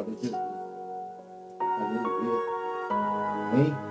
Glória a Jesus. Aleluia. Amém?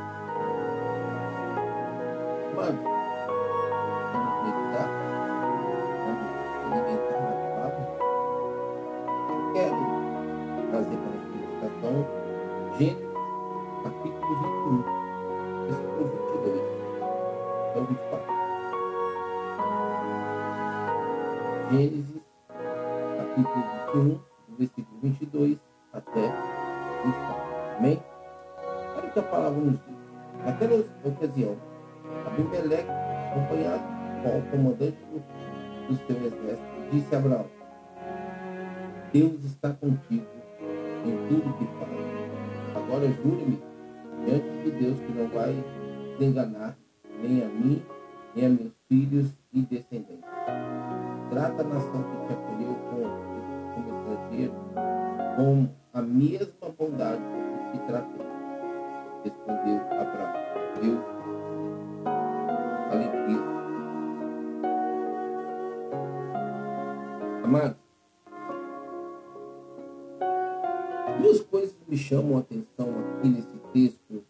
Coisas me chamam a atenção aqui nesse texto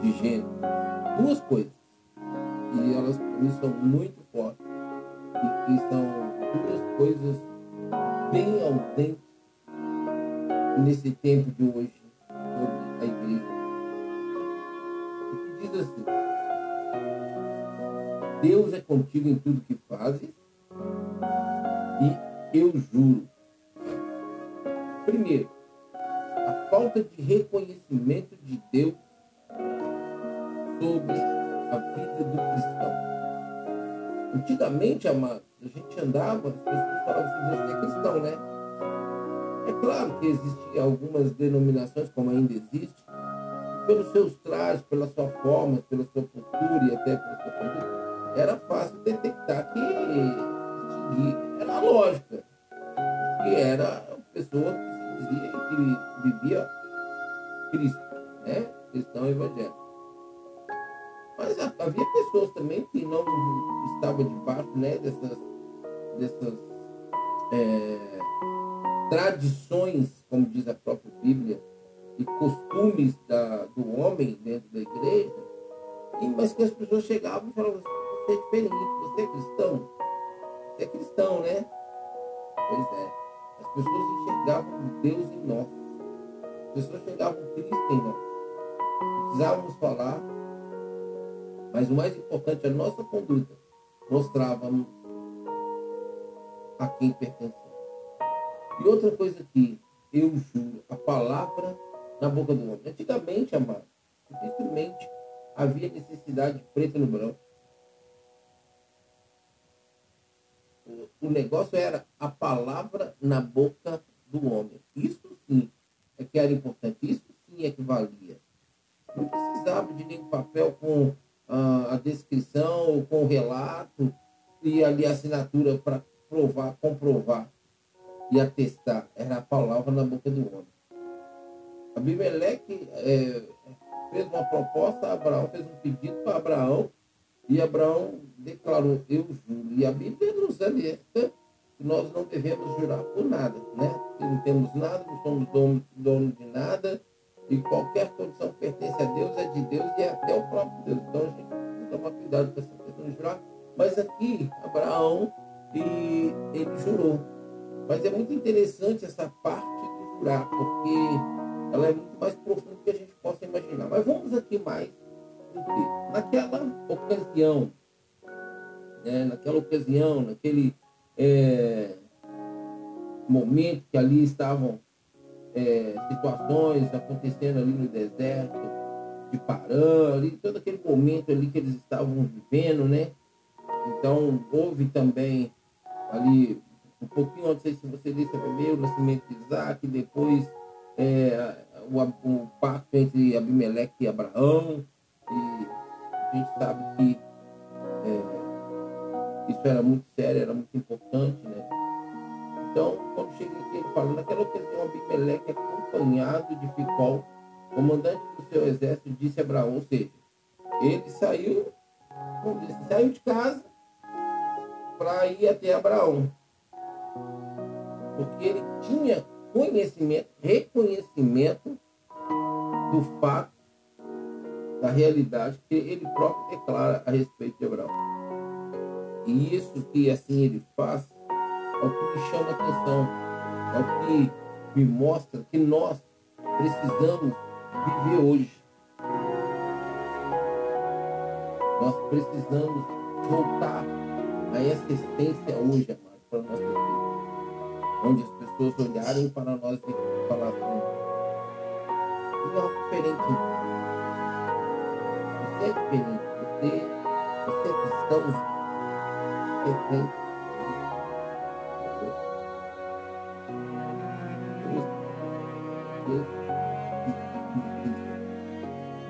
de Gênesis. Duas coisas. E elas para mim são muito fortes. E que são duas coisas bem ausentes nesse tempo de hoje sobre a igreja. O que diz assim: Deus é contigo em tudo que fazes, e eu juro. Primeiro, falta de reconhecimento de Deus sobre a vida do cristão. Antigamente, amados, a gente andava, as pessoas falavam assim, você é cristão, né? É claro que existem algumas denominações, como ainda existe, que pelos seus trajes, pela sua forma, pela sua postura e até pela sua conduta, era fácil detectar que era a Cristo, né? Cristão evangélico. Mas havia pessoas também que não estavam debaixo né, dessas, dessas é, tradições, como diz a própria Bíblia, e costumes da, do homem dentro da igreja, e, mas que as pessoas chegavam e falavam assim, você é diferente, você é cristão? Você é cristão, né? Pois é. As pessoas enxergavam Deus em nós. As pessoas enxergavam Cristo em nós. Precisávamos falar, mas o mais importante, a nossa conduta mostrávamos a quem pertencemos. E outra coisa que eu juro, a palavra na boca do homem. Antigamente, amado, dificilmente havia necessidade de preto no branco. O negócio era a palavra na boca do homem. Isso sim é que era importante. Isso sim é que valia. Não precisava de nenhum papel com ah, a descrição, com o relato e ali a assinatura para provar, comprovar e atestar. Era a palavra na boca do homem. Abimeleque é, fez uma proposta, Abraão fez um pedido para Abraão e Abraão declarou, eu juro. E a Bíblia nos alerta nós não devemos jurar por nada, né? Que não temos nada, não somos dono, dono de nada e qualquer condição que pertence a Deus é de Deus e é até o próprio Deus. Então a gente tem que tomar cuidado com essa questão de jurar. Mas aqui, Abraão, e ele jurou. Mas é muito interessante essa parte do jurar, porque ela é muito mais profunda do que a gente possa imaginar. Mas vamos aqui mais. Naquela ocasião, né, naquela ocasião, naquele é, momento que ali estavam é, situações acontecendo ali no deserto de Parã, ali, todo aquele momento ali que eles estavam vivendo, né? Então houve também ali um pouquinho, não sei se você disse primeiro, o nascimento de Isaac, depois é, o, o pacto entre Abimeleque e Abraão, e a gente sabe que é, isso era muito sério, era muito importante, né? Então, quando chega aqui, ele fala, naquela ocasião, Abimeleque, acompanhado de Ficol, comandante do seu exército, disse a Abraão, ou seja, ele saiu, saiu de casa para ir até Abraão. Porque ele tinha conhecimento, reconhecimento do fato, da realidade que ele próprio declara a respeito de Abraão. E isso que assim ele faz é o que me chama a atenção, é o que me mostra que nós precisamos viver hoje. Nós precisamos voltar a essa essência hoje, amado, para nossa vida. Onde as pessoas olharem para nós e falar assim, é diferente. Você é diferente. Você, você é cristão.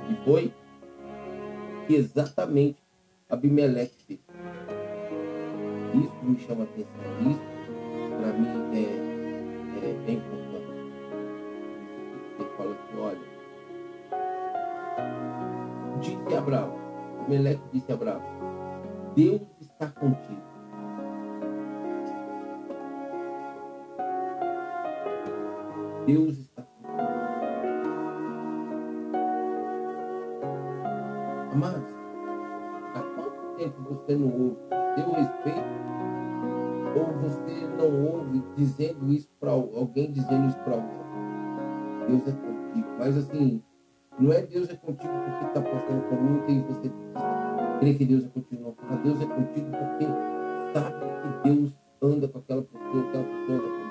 E foi exatamente Abimeleque fez. Isso me chama atenção. Isso, para mim, é, é, é importante. Ele fala assim, olha, disse Abraão, Abimeleque disse a Abraão, Deus está contigo. Deus está contigo. Amados, há quanto tempo você não ouve seu respeito ou você não ouve dizendo isso para alguém, dizendo isso para alguém? Deus é contigo. Mas assim, não é Deus é contigo porque está passando por luta e você crê que Deus é contigo. Não. Deus é contigo porque sabe que Deus anda com aquela pessoa, aquela pessoa anda comigo.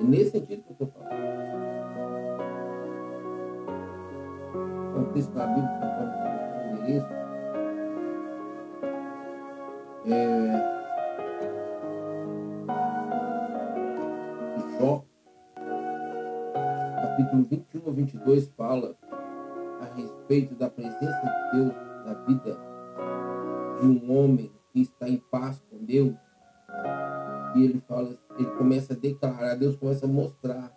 É nesse sentido que eu estou falando. É um texto da Bíblia isso. É... Jó, capítulo 21 a 22, fala a respeito da presença de Deus na vida de um homem que está em paz com Deus. E ele fala, ele começa a declarar, Deus começa a mostrar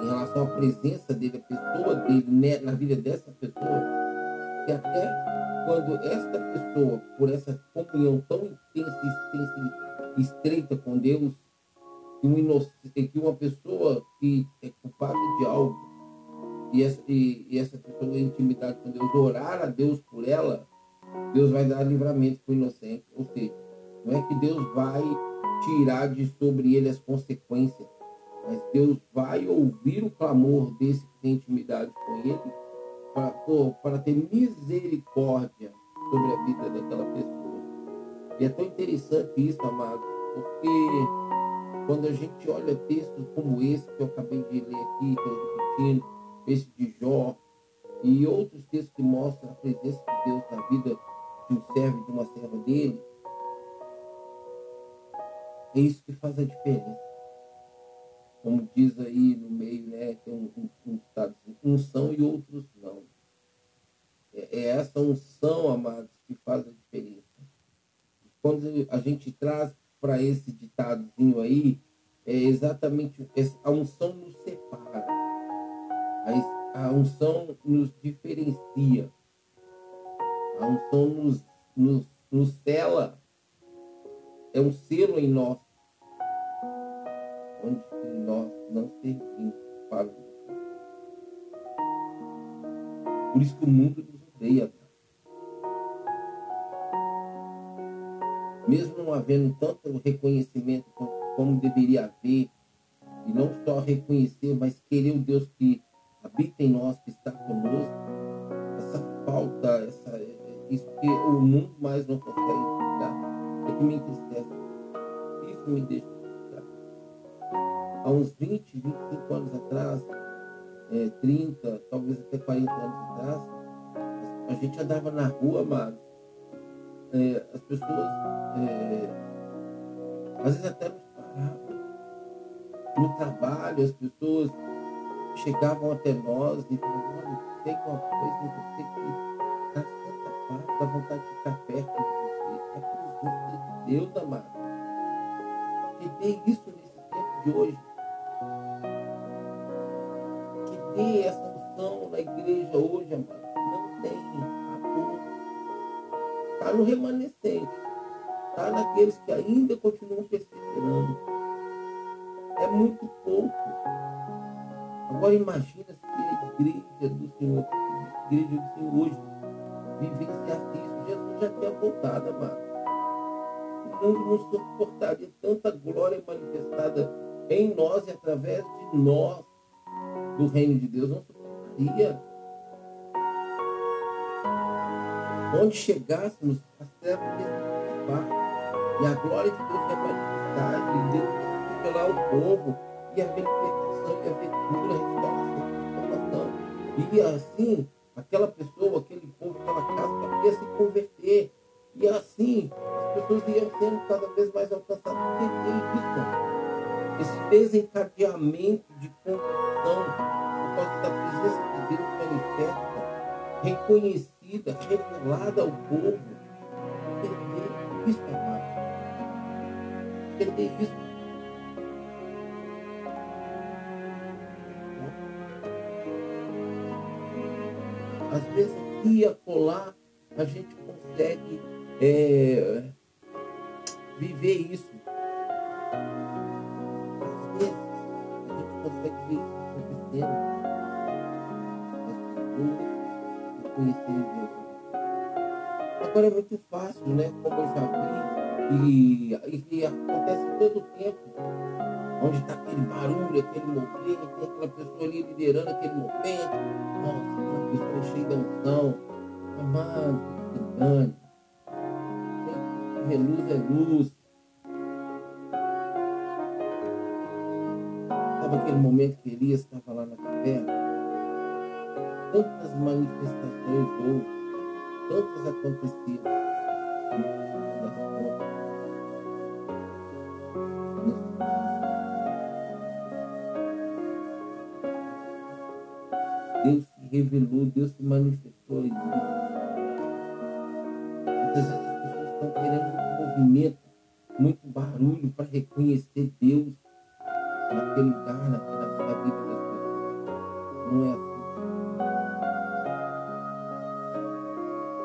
em relação à presença dele, a pessoa dele né, na vida dessa pessoa, que até quando esta pessoa, por essa comunhão tão intensa e estreita com Deus, que, um que uma pessoa que é culpada de algo, e essa, e, e essa pessoa tem intimidade com Deus, orar a Deus por ela, Deus vai dar livramento para o inocente. Ou seja, não é que Deus vai tirar de sobre ele as consequências, mas Deus vai ouvir o clamor desse que tem intimidade com ele para, ter misericórdia sobre a vida daquela pessoa. E é tão interessante isso, amado, porque quando a gente olha textos como esse que eu acabei de ler aqui, estou repetindo, esse de Jó, e outros textos que mostram a presença de Deus na vida de um servo e de uma serva dele, é isso que faz a diferença. Como diz aí no meio, né? Tem um, um, um assim, uns são e outros não. É, é essa unção, amados, que faz a diferença. Quando a gente traz para esse ditadozinho aí, é exatamente a unção nos separa. A, a unção nos diferencia. A unção nos, nos, nos sela. É um selo em nós. Onde nós não servimos para o Por isso que o mundo nos odeia. Mesmo não havendo tanto reconhecimento como deveria haver, e não só reconhecer, mas querer o Deus que habita em nós, que está conosco, essa falta, essa, isso que o mundo mais não consegue explicar, é que me entristece. Isso me deixa há uns 20, 25 anos atrás, é, 30, talvez até 40 anos atrás, a gente andava na rua, mano, é, as pessoas é, às vezes até nos paravam. No trabalho, as pessoas chegavam até nós e falavam, olha, tem uma coisa em você que dá tanta paz, dá vontade de ficar perto de você. É a presença de Deus, amado. Que tem isso nesse tempo de hoje ter essa unção na igreja hoje, amado. Não tem. Está no remanescente. Está naqueles que ainda continuam perseverando. é muito pouco. Agora imagina se a igreja do Senhor, a igreja do Senhor hoje, vivenciasse isso. Jesus já tinha voltado, amado. O mundo não suportaria tanta glória manifestada em nós e através de nós do reino de Deus. Não suportaria. Onde chegássemos, a certo e a glória de Deus é manifestada, e Deus revelar o povo, e haver libertação, e cura, restauração, transformação. E assim, aquela pessoa, aquele povo, aquela casa ia se converter. E assim, as pessoas iam sendo cada vez mais alcançadas. Porque tem isso, esse desencadeamento de conversão por causa da presença de Deus manifesta, reconhecida, revelada ao povo. Perder isso, amado. Perder isso. Às vezes aqui e acolá a gente consegue é, viver isso. Vezes a gente consegue acontecendo. As pessoas conhecerem Deus. Agora é muito fácil, né? Como eu já vi, e, e, e acontece todo o tempo onde está aquele barulho, aquele movimento, tem aquela pessoa ali liderando aquele movimento. Nossa, uma pessoa cheia de unção. Amado, que grande. Reluz é luz. Sabe aquele momento que Elias estava lá na caverna? Tantas manifestações houve, tantas aconteciam. Deus se revelou, Deus se manifestou ali. Muitas vezes as pessoas estão querendo um movimento, muito barulho para reconhecer Deus naquele lugar, naquela, na vida das pessoas. Não é assim.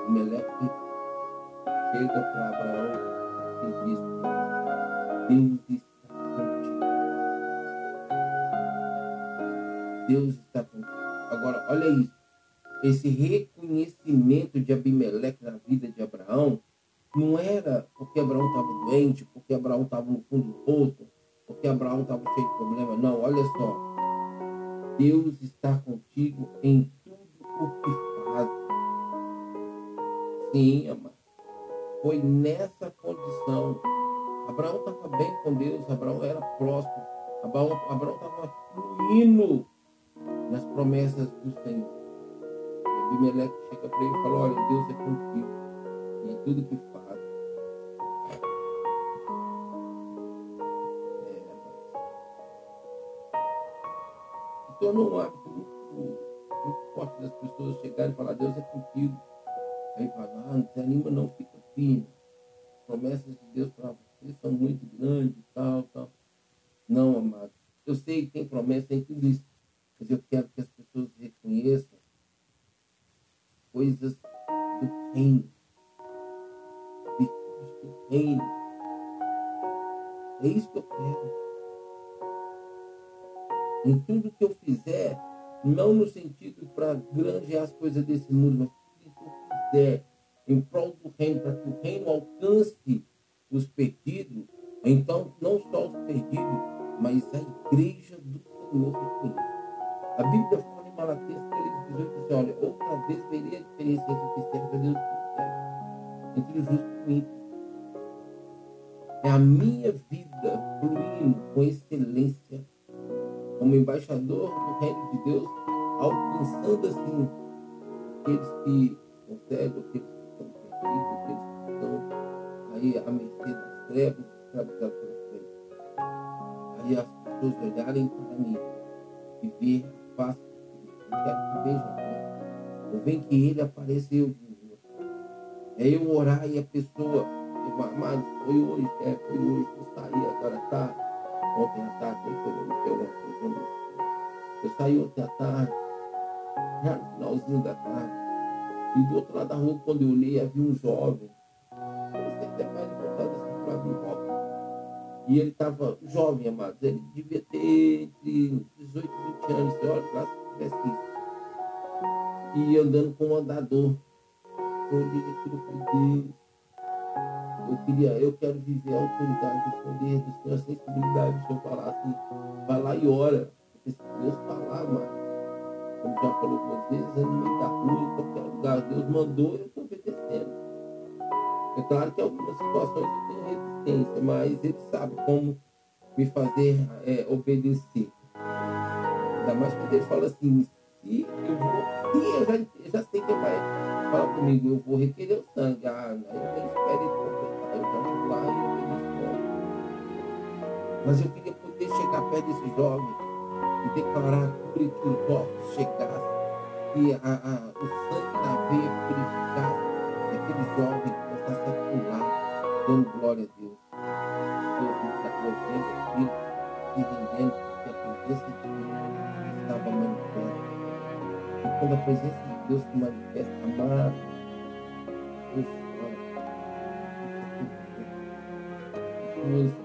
Meleque chega para Abraão e diz: Deus está contigo. Deus está contigo. Agora, olha isso. Esse reconhecimento de Abimeleque na vida de de problemas. Não, olha só. Deus está contigo em tudo o que faz. Sim, amado. Foi nessa condição. Abraão estava bem com Deus, Abraão era próximo. Abraão estava fluindo nas promessas do Senhor. E Abimeleque chega para ele e fala, olha, Deus é contigo em tudo que faz. Tornou um hábito muito, muito forte das pessoas chegarem e falar, Deus é contigo. Aí fala, ah, não desanima não, fica firme. As promessas de Deus para você são muito grandes, tal, tal. Não, amado. Eu sei que tem promessa em tudo isso mas eu quero que as pessoas reconheçam coisas do reino, virtudes do reino. É isso que eu quero. Em tudo que eu fizer, não no sentido para granjear as coisas desse mundo, mas tudo que eu fizer em prol do reino, para que o reino alcance os perdidos, então não só os perdidos, mas a igreja do Senhor reconheça. A Bíblia fala em Malaquias 3, 18, assim, olha, outra vez verei a diferença entre o que serve a Deus e o que serve, entre o justo e o ímpio. É a minha vida fluindo com excelência, como embaixador do reino de Deus, alcançando assim aqueles que cegos, aqueles que estão perdidos, aqueles que estão aí à mercê das trevas, escravizados pelas trevas. Aí as pessoas olharem para mim e ver faço. Eu quero que vejam. Eu venho que ele apareceu de. É eu orar e a pessoa, mas foi hoje, é, foi hoje, eu saí, agora tá. Ontem à tarde, foi hoje, eu, eu saí ontem à tarde, já no finalzinho da tarde. E do outro lado da rua, quando eu olhei, havia um jovem. Até mais voltado assim para mim, volta. E ele estava jovem, amados. Ele devia ter entre 18 e 20 anos. Você olha lá se tivesse isso. E andando com um andador. Eu olhei aquilo falei, Deus. Eu queria, eu quero viver a autoridade, o poder do Senhor, a sensibilidade do Senhor falar assim, vai lá e ora. Porque se Deus falar, mano, como já falou algumas vezes, é no meio da rua, em qualquer lugar. Deus mandou, eu estou obedecendo. É claro que algumas situações eu tenho resistência, mas ele sabe como me fazer é, obedecer. Ainda mais quando ele fala assim, se eu vou, sim, eu já, já sei que vai falar comigo, eu vou requerer o sangue. Ah, aí eu espero eu lá e obedeço. Mas eu queria poder chegar perto desse jovem e declarar que os ossos chegassem, que a, a, o sangue da veia purificasse, e aquele jovem começasse a pular, dando glória a Deus. Deus está colocando aquilo, se rendendo, porque a presença de Deus estava manifesta. E quando a presença de Deus se manifesta, amado, pessoas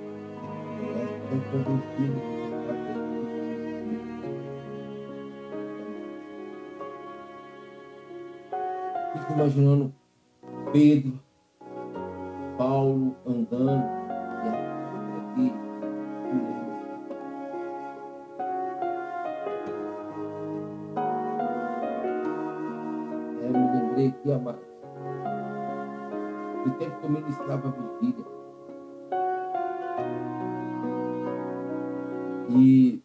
fico imaginando Pedro, Paulo andando e aqui. Eu me lembrei aqui, amados, do tempo que eu ministrava a vigília. E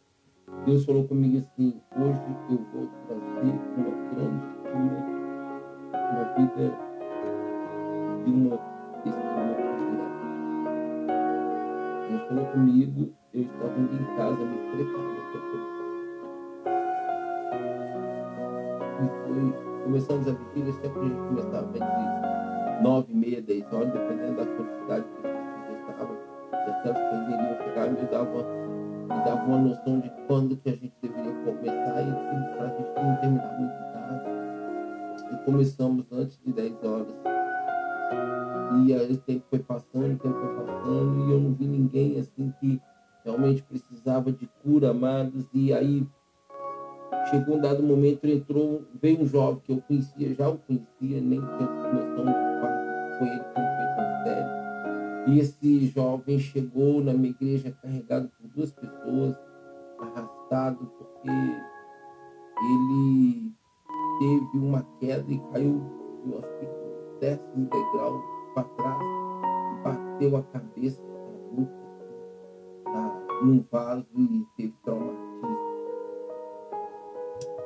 Deus falou comigo assim, hoje eu vou trazer uma grande cura na vida de uma pessoa. Deus falou comigo, eu estava indo em casa me preparando para E foi, começamos a vigília, sempre a gente começava entre nove e meia, dez horas, dependendo da quantidade que a gente estava. Certas penderiam chegar me dava, me dava uma noção de quando que a gente deveria começar e para a gente não terminar muito e começamos antes de 10 horas. E aí o tempo foi passando, o tempo foi passando, e eu não vi ninguém assim que realmente precisava de cura, amados. E aí chegou um dado momento, entrou, veio um jovem que eu conhecia, já o conhecia, nem tinha noção de foi ele que foi tão sério. E esse jovem chegou na minha igreja carregado duas pessoas, arrastado, porque ele teve uma queda e caiu, que no décimo degrau para trás e bateu a cabeça na, num vaso e teve traumatismo.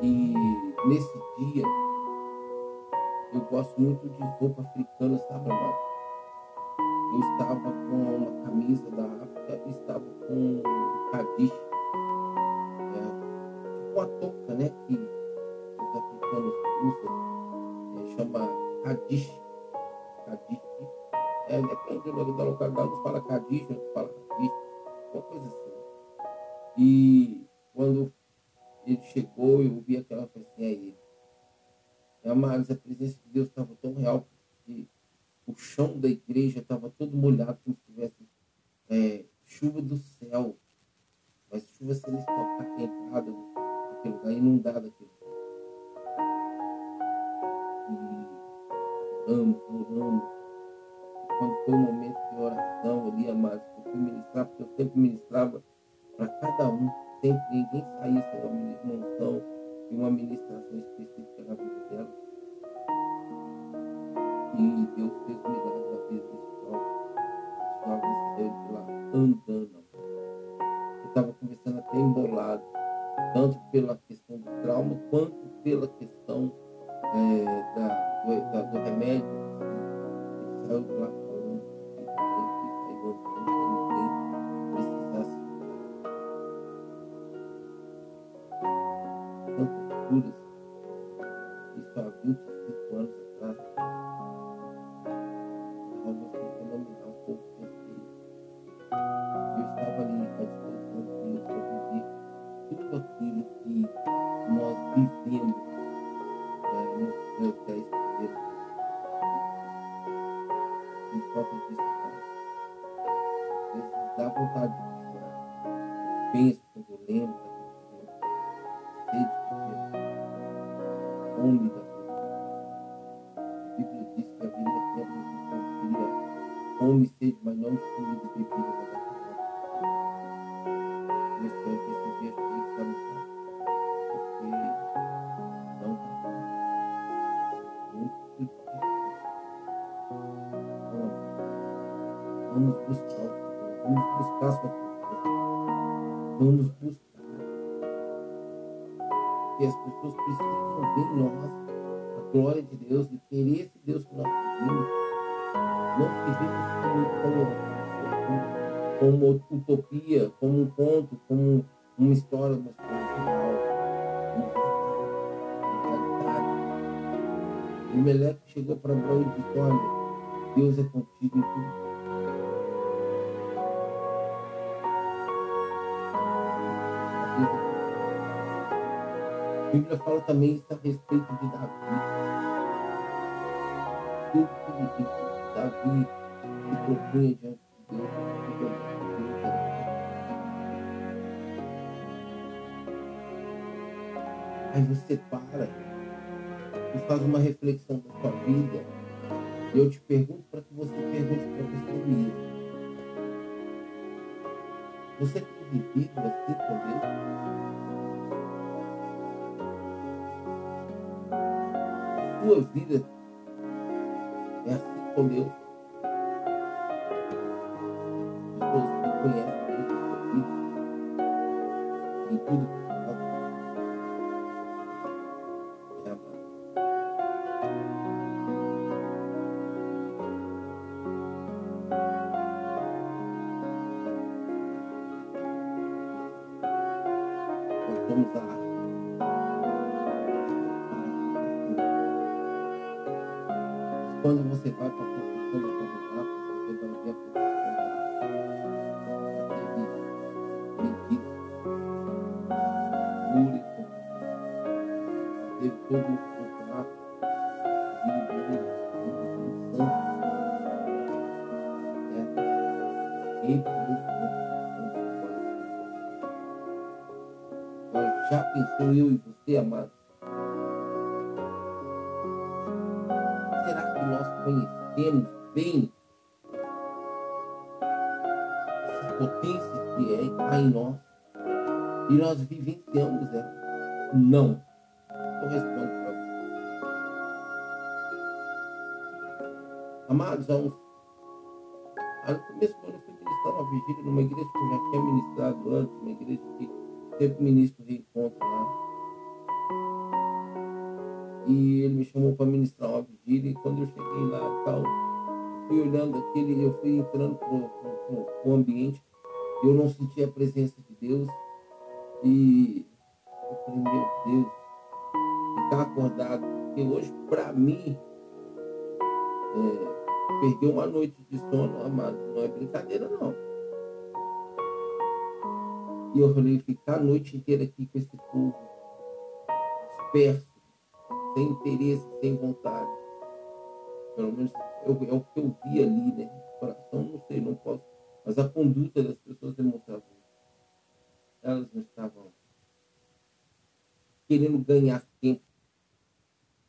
E nesse dia, eu gosto muito de roupa africana, sabe? Eu estava com uma camisa da África e estava com um cadiz, é, tipo uma touca, né? Que americanos usam, é, chama Kadish. Kadish. É, depende da localidade, uns falam Kadish, outros falam Kadish, uma coisa assim. E quando ele chegou, eu vi aquela coisa assim, é. Amados, a presença de Deus estava tão real que o chão da igreja estava todo molhado, como se tivesse é, chuva do céu, mas chuva celestial carregada naquele lugar, inundada aquele oramos, oramos. Quando foi o um momento de oração ali, amados, eu fui ministrar, porque eu sempre ministrava para cada um, sempre ninguém saía sem uma unção e uma ministração específica na vida dela. E Deus fez um milagre na vida desse jovem. Esse jovem saiu de lá andando. Vamos buscar o Senhor, vamos buscar sua presença, vamos buscar. Porque as pessoas precisam ver nós a glória de Deus e querer esse Deus que nós servimos. Não servimos como, como, como uma utopia, como um conto, como uma história, mas como real. E Meleque chegou para Abraão e disse: Olha, Deus é contigo em tudo. A Bíblia fala também isso a respeito de Davi. Tudo que Davi se propunha diante de Deus, Aí você para e faz uma reflexão da sua vida. E eu te pergunto para que você pergunte para você mesmo. Você tem vivido assim com Deus? Sua vida é assim com Deus? Pessoas que conhecem Deus em tudo eu e você, amado? Será que nós conhecemos bem essa potência que é há em nós? E nós vivenciamos ela? Não. Eu respondo para você. Amados, há uns... no começo, quando eu fui ministrar uma vigília numa igreja que eu já tinha ministrado antes, uma igreja que sempre ministro reencontro lá. E ele me chamou para ministrar uma vigília e quando eu cheguei lá e tal, fui olhando aquele, eu fui entrando pro, pro, pro, pro ambiente, eu não sentia a presença de Deus. E eu falei, meu Deus, ficar acordado, porque hoje, para mim, é, perder uma noite de sono, amado, não é brincadeira não. E eu falei, ficar a noite inteira aqui com esse povo, disperso, sem interesse, sem vontade. Pelo menos eu, é o que eu vi ali, né? Coração, não sei, não posso. Mas a conduta das pessoas demonstrava isso. Elas não estavam querendo ganhar tempo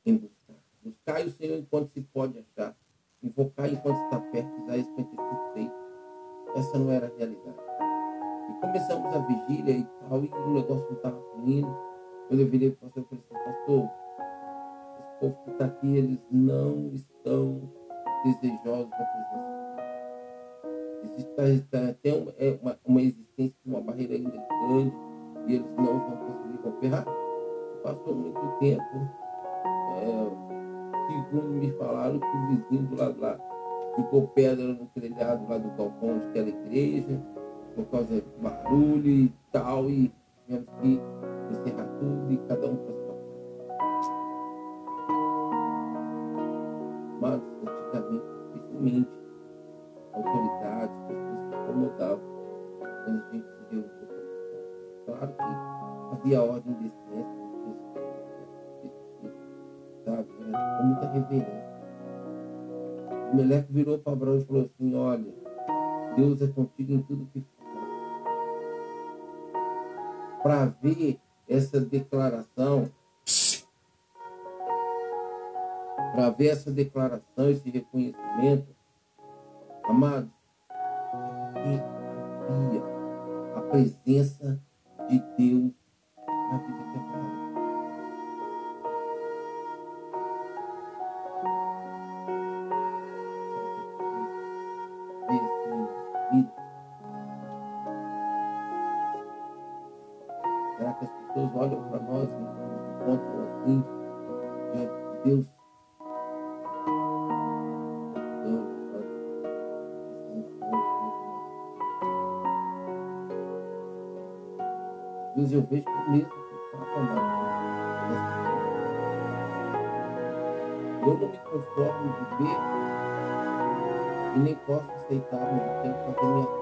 em buscar. Buscar o Senhor enquanto se pode achar. Invocar enquanto está perto, Isaías 55, 6. Essa não era a realidade. E começamos a vigília e tal, e o negócio não estava fluindo. Eu virei para o pastor e falei assim, pastor, esse povo que está aqui, eles não estão desejosos da presença. Existe tá, tem uma, é uma, uma existência de uma barreira ainda grande e eles não vão conseguir romper. Passou muito tempo. É, segundo me falaram que o vizinho do lado lá ficou pedra no telhado lá do galpão onde era igreja por causa do barulho e tal, e tivemos que encerrar tudo e cada um para sua casa. Mas, antigamente, dificilmente, autoridades, pessoas se incomodavam quando a gente se reunia. Claro que havia ordem de silêncio, sabe, com muita reverência. O Meleque virou para Abraão e falou assim, olha, Deus é contigo em tudo que faz. Para ver essa declaração, para ver essa declaração, esse reconhecimento, amados, que havia a presença de Deus na vida de pessoas olham para nós e nos encontram assim, diante de Deus? Precisamos Deus, eu vejo que mesmo que trata Eu não me conformo de ver e nem posso aceitar, mas eu tenho que fazer minha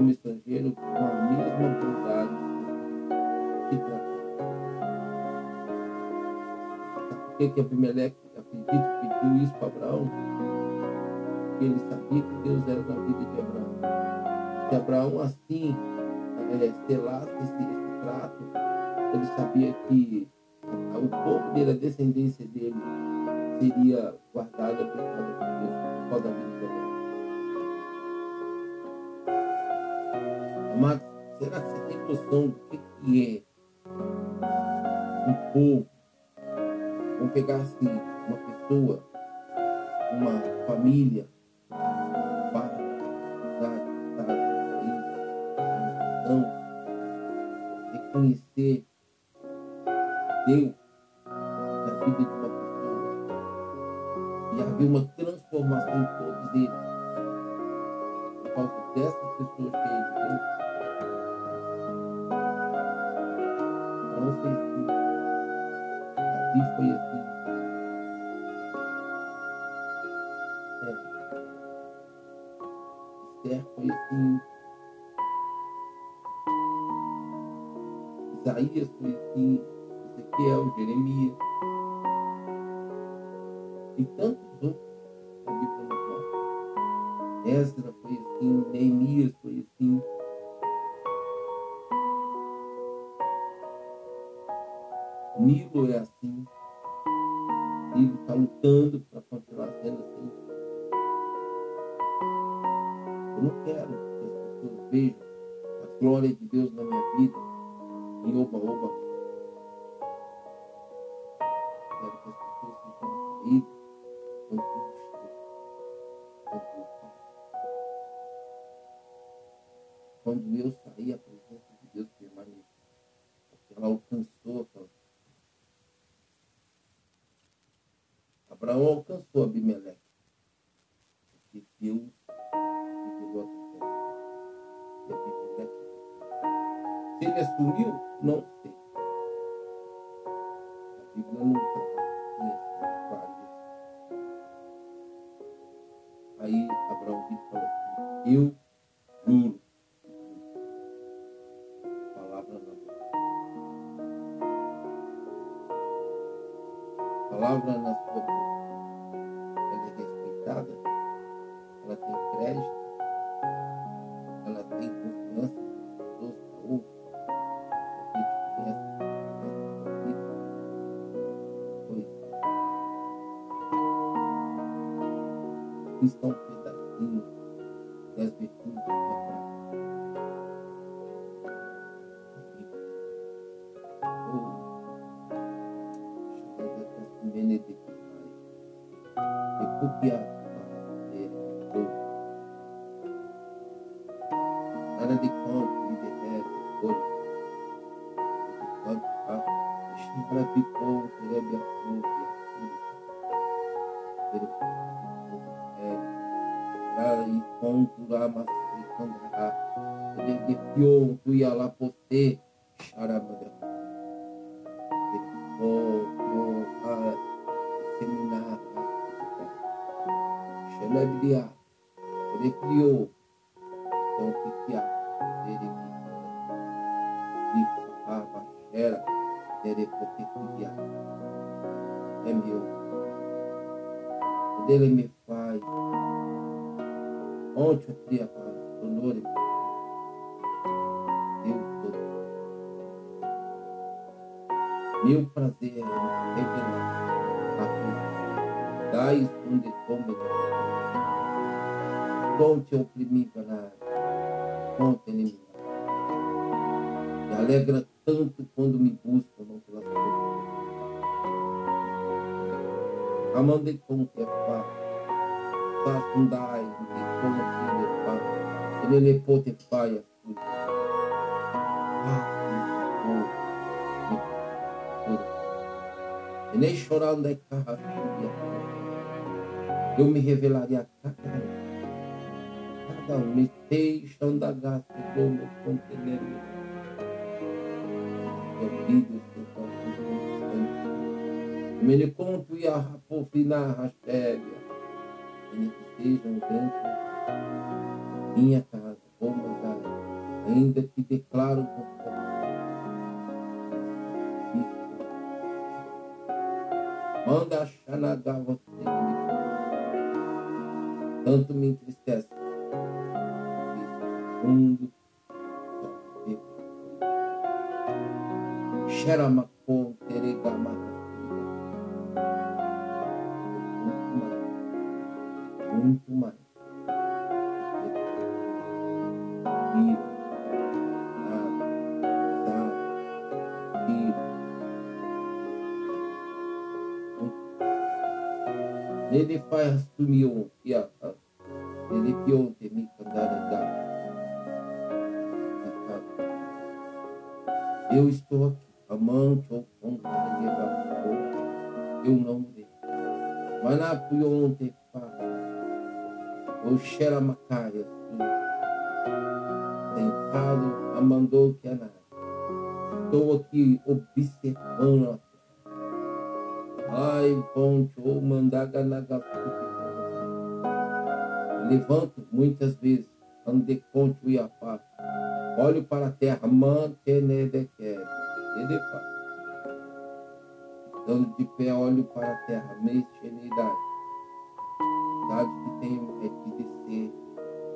como estrangeiro com a mesma bondade que. Sabe por que, que Abimeleque, acredito, pediu isso para Abraão? Porque ele sabia que Deus era na vida de Abraão. Se Abraão assim é, selasse esse, esse trato, ele sabia que o povo dele, a descendência dele, seria guardada, abençoada por Deus, por causa da vida de Abraão. Amado, será que você tem noção do que, que é um povo? Vamos pegar assim, uma pessoa, uma família, Isaías assim. Ezequiel, Jeremias. E tantos outros que a Bíblia. Ezra foi assim. Neemias foi assim. Nilo é assim. Nilo está lutando para continuar sendo assim. Eu não quero que as pessoas vejam a glória de Deus na minha vida em oba-oba. Quero Palavra na sua boca. Ela é respeitada, ela tem crédito, me falava, era, ele poteria. É meu. Quando ele me faz, ontem eu queria falar, sonoro, Deus todo. Meu prazer é revelar a vida. Dai onde toma Conte oprimível na conta inimigo. Alegra tanto quando me buscam não pelas coisas. Amande com que é fácil. Safundai, de como que é fácil. Ele lhe pode faia. E nem chorando é carro. Eu me revelaria a cada cada um. Me deixam da graça como contener. Eu pido o seu constante. Me lhe conto e a rapofina rastéria. Ele que sejam dentro minha casa, vou mandar, ainda que declaro conforme. Manda Xanagá você tanto me entristece mundo. Xeramacon, Teregama. Muito mais. Muito mais. Ele faz e Dando de pé, olho para a terra, mexenidade. Cidade que tenho é que descer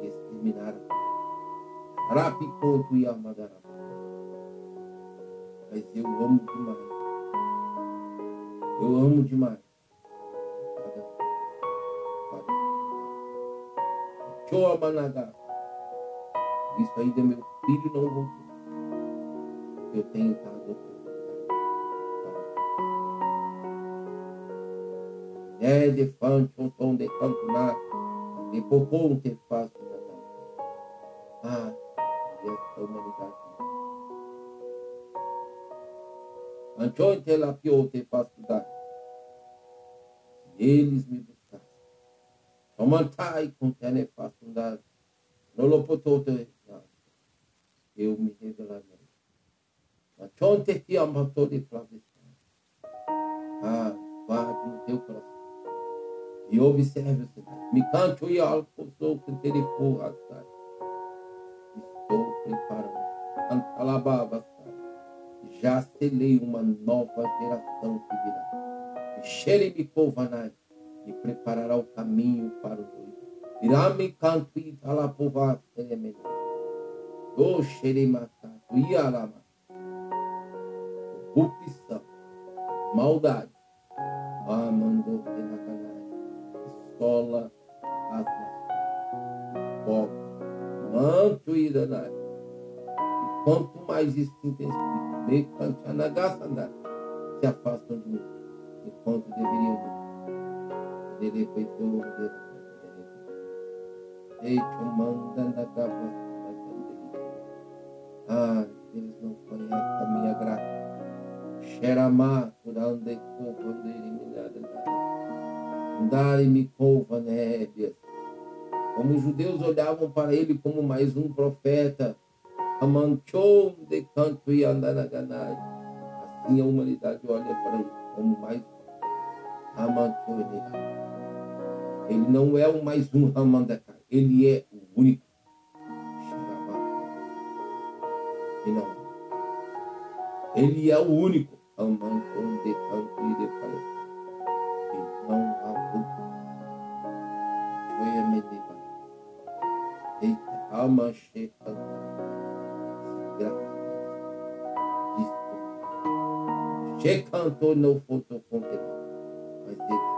e exterminar a terra. Rapiconto e armadará. Mas eu amo demais. Eu amo demais. Choamanagá. Isso ainda meu filho não voltou. Eu tenho dado É de fante, um tom de canto na, de popom te faço na Ah, essa humanidade. Anchou te lapiou te faço dar. Se eles me buscassem, somantai com te ne faço dar. Não lo potou te eu me revelarei. Machonte te amatou de flavição. Ah, guarde no teu coração. E observe o sinal. Me cante o alto, sou que te porra, Estou preparando. Cantalababa, já selei uma nova geração que virá. Xereme Kovanai e preparará o caminho para o noivo. Irá me canto e talapová, melhor. Do xerematatu, iarama. Corrupção, maldade. Amando penacanai. Sola as nações. Pobre. Iranai. E quanto mais isso se intensifica, me cantanagaçandai, se afastam de mim. enquanto deveriam. Ele foi todo Eito manda na gava Ah, eles não conhecem a minha graça. Xeramá, por onde covo eliminada. Nébias. Como os judeus olhavam para ele como mais um profeta, Amanchou de canto e andanaganai. Assim a humanidade olha para ele como mais um. Amanchou Ele não é o mais um Ramandakai, ele é o único. E não. Ele é o único. Amanchou de canto e de Canto. Che cantou no fotoconte, mas ele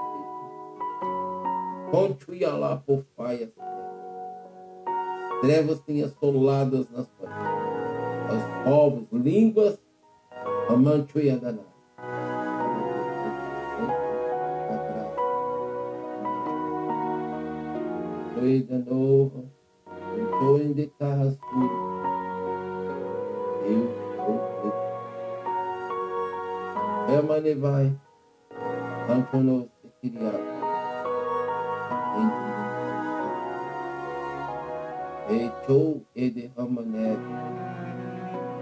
Conte lá por faia. Trevas têm assoladas nas paredes. Os povos, línguas, amante e adaná. Estou de em de carrascura. Eu Emane vai, Antono Sekiriato, Eichou e de Ramanet,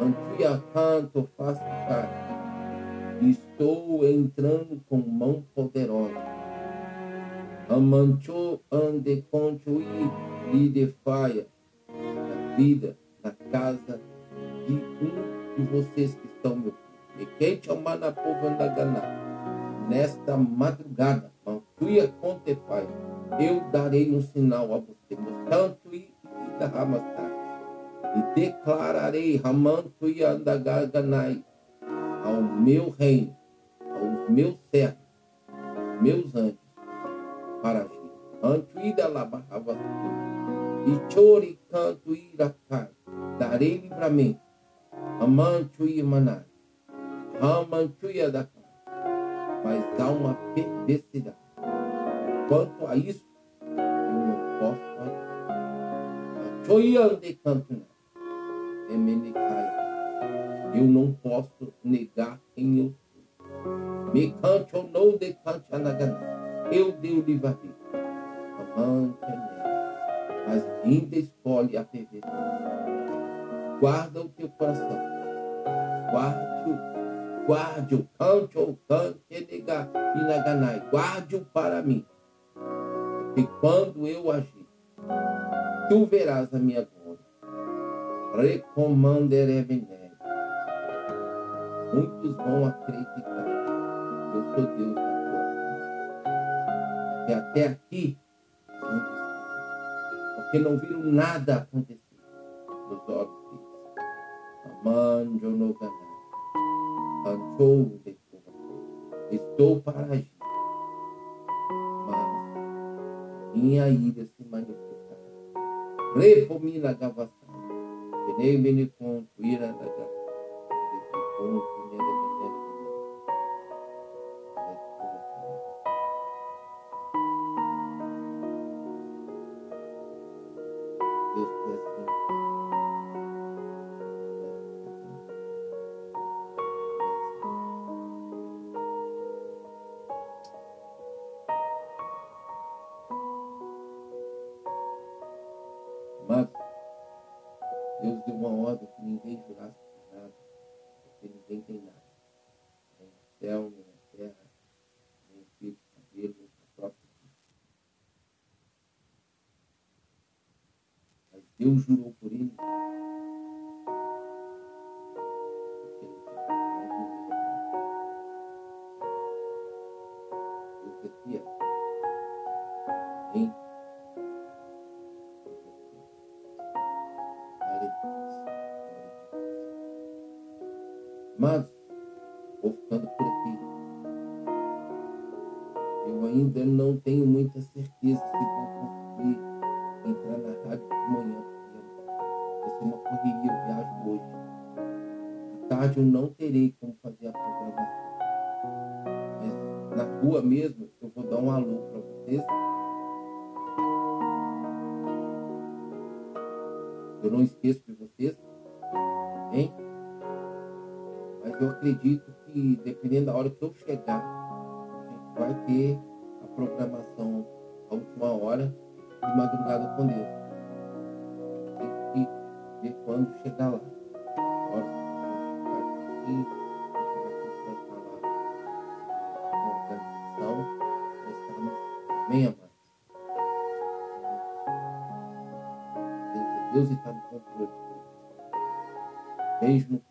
Antuia canto faço estou entrando com mão poderosa. Amanchou ande conchuí e de faia, vida, na casa de um de vocês que estão meu e quem te amar povo andagana, nesta madrugada, mantuia conte pai, eu darei um sinal a você, tanto e ramastar, e declararei ramanto e andaganai ao meu reino, aos meus servos, meus anjos, para agir. Antuida labarrava e chore canto iracai, darei livramento, amanto e manai Ramanchuya da Mas há uma perversidade. Quanto a isso, eu não posso fazer. Choyande Cantuna. Eu não posso negar quem eu sou. Me cante ou não de cante Eu dei o livre-arbítrio. Amante mas ainda escolhe a perversidade. Guarda o teu coração. Guarde-o guarde-o, cante-o, cante, inaganai, guarde-o para mim. E quando eu agir, tu verás a minha glória. Recomanderei Muitos vão acreditar eu sou Deus. E até aqui, porque não viram nada acontecer nos olhos deles. Amanjo no canal. Estou para agir. Mas minha ira se manifestará. Repomina gavação. Venei me conto, ira da gavação. Mas, vou ficando por aqui. Eu ainda não tenho muita certeza se vou conseguir entrar na rádio de manhã ser uma correria, eu viajo hoje. À tarde eu não terei como fazer a programação. Mas rua mesmo, eu vou dar um alô para vocês. Eu não esqueço de vocês, hein? Mas eu acredito que, dependendo da hora que eu chegar, a gente vai ter a programação à última hora de madrugada com Deus. Tem que ver quando chegar lá. A hora que mesmo